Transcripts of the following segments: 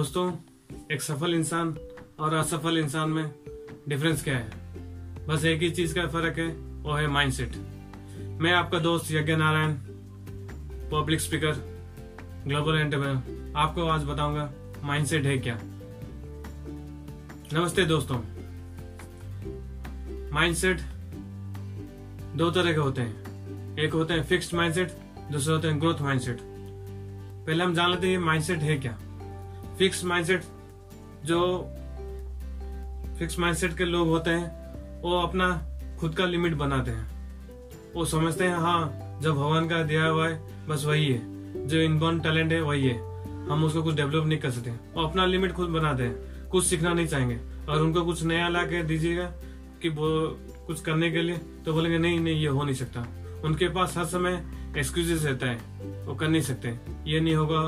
दोस्तों, एक सफल इंसान और असफल इंसान में डिफरेंस क्या है? बस एक ही चीज़ का फ़र्क है, वो है माइंडसेट मैं आपका दोस्त Yagya Narayan public speaker global entrepreneur आपको आज बताऊँगा माइंडसेट है क्या। नमस्ते दोस्तों। माइंडसेट दो तरह के होते हैं। एक होते हैं फिक्स्ड माइंडसेट दूसरे होते हैं ग्रोथ माइंडसेट पहले हम जान लेते हैं माइंडसेट है क्या। फिक्स माइंडसेट जो फिक्स माइंडसेट के लोग होते हैं, वो अपना खुद का लिमिट बनाते हैं। वो समझते हैं हाँ जब भगवान का दिया हुआ है, बस वही है। जो इनबॉर्न टैलेंट है, वही है। हम उसको कुछ डेवलप नहीं कर सकते। वो अपना लिमिट खुद बनाते हैं। कुछ सीखना नहीं चाहेंगे। और उनको कुछ नया ला के दीजिएगा, कि वो कुछ करने के लिए तो बोलेंगे, नहीं नहीं, ये हो नहीं सकता। उनके पास हर समय एक्सक्यूजेस रहता है। वो कर नहीं सकते। ये नहीं होगा,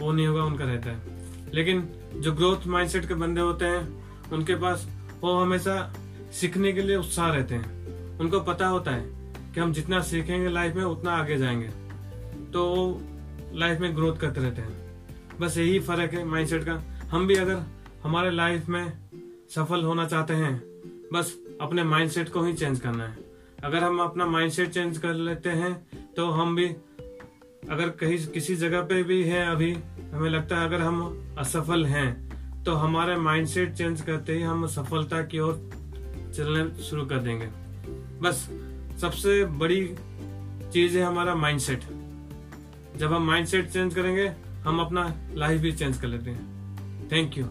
वो नहीं होगा, उनका रहता है। लेकिन जो ग्रोथ माइंडसेट के बंदे होते हैं, उनके पास वो हमेशा सीखने के लिए उत्साह रहते हैं। उनको पता होता है कि हम जितना सीखेंगे लाइफ में, उतना आगे जाएँगे। तो वो लाइफ में ग्रोथ करते रहते हैं। बस यही फ़र्क है माइंडसेट का। हम भी अगर हमारे लाइफ में सफल होना चाहते हैं, बस अपने माइंडसेट को ही चेंज करना है। अगर हम अपना माइंडसेट चेंज कर लेते हैं तो हम भी अगर कहीं, किसी जगह पे भी है अभी हमें लगता है अगर हम असफल हैं तो हमारा माइंडसेट चेंज करते ही हम सफलता की ओर चलना शुरू कर देंगे। बस सबसे बड़ी चीज़ है हमारा माइंडसेट जब हम माइंडसेट चेंज करेंगे, हम अपना लाइफ भी चेंज कर लेते हैं। Thank you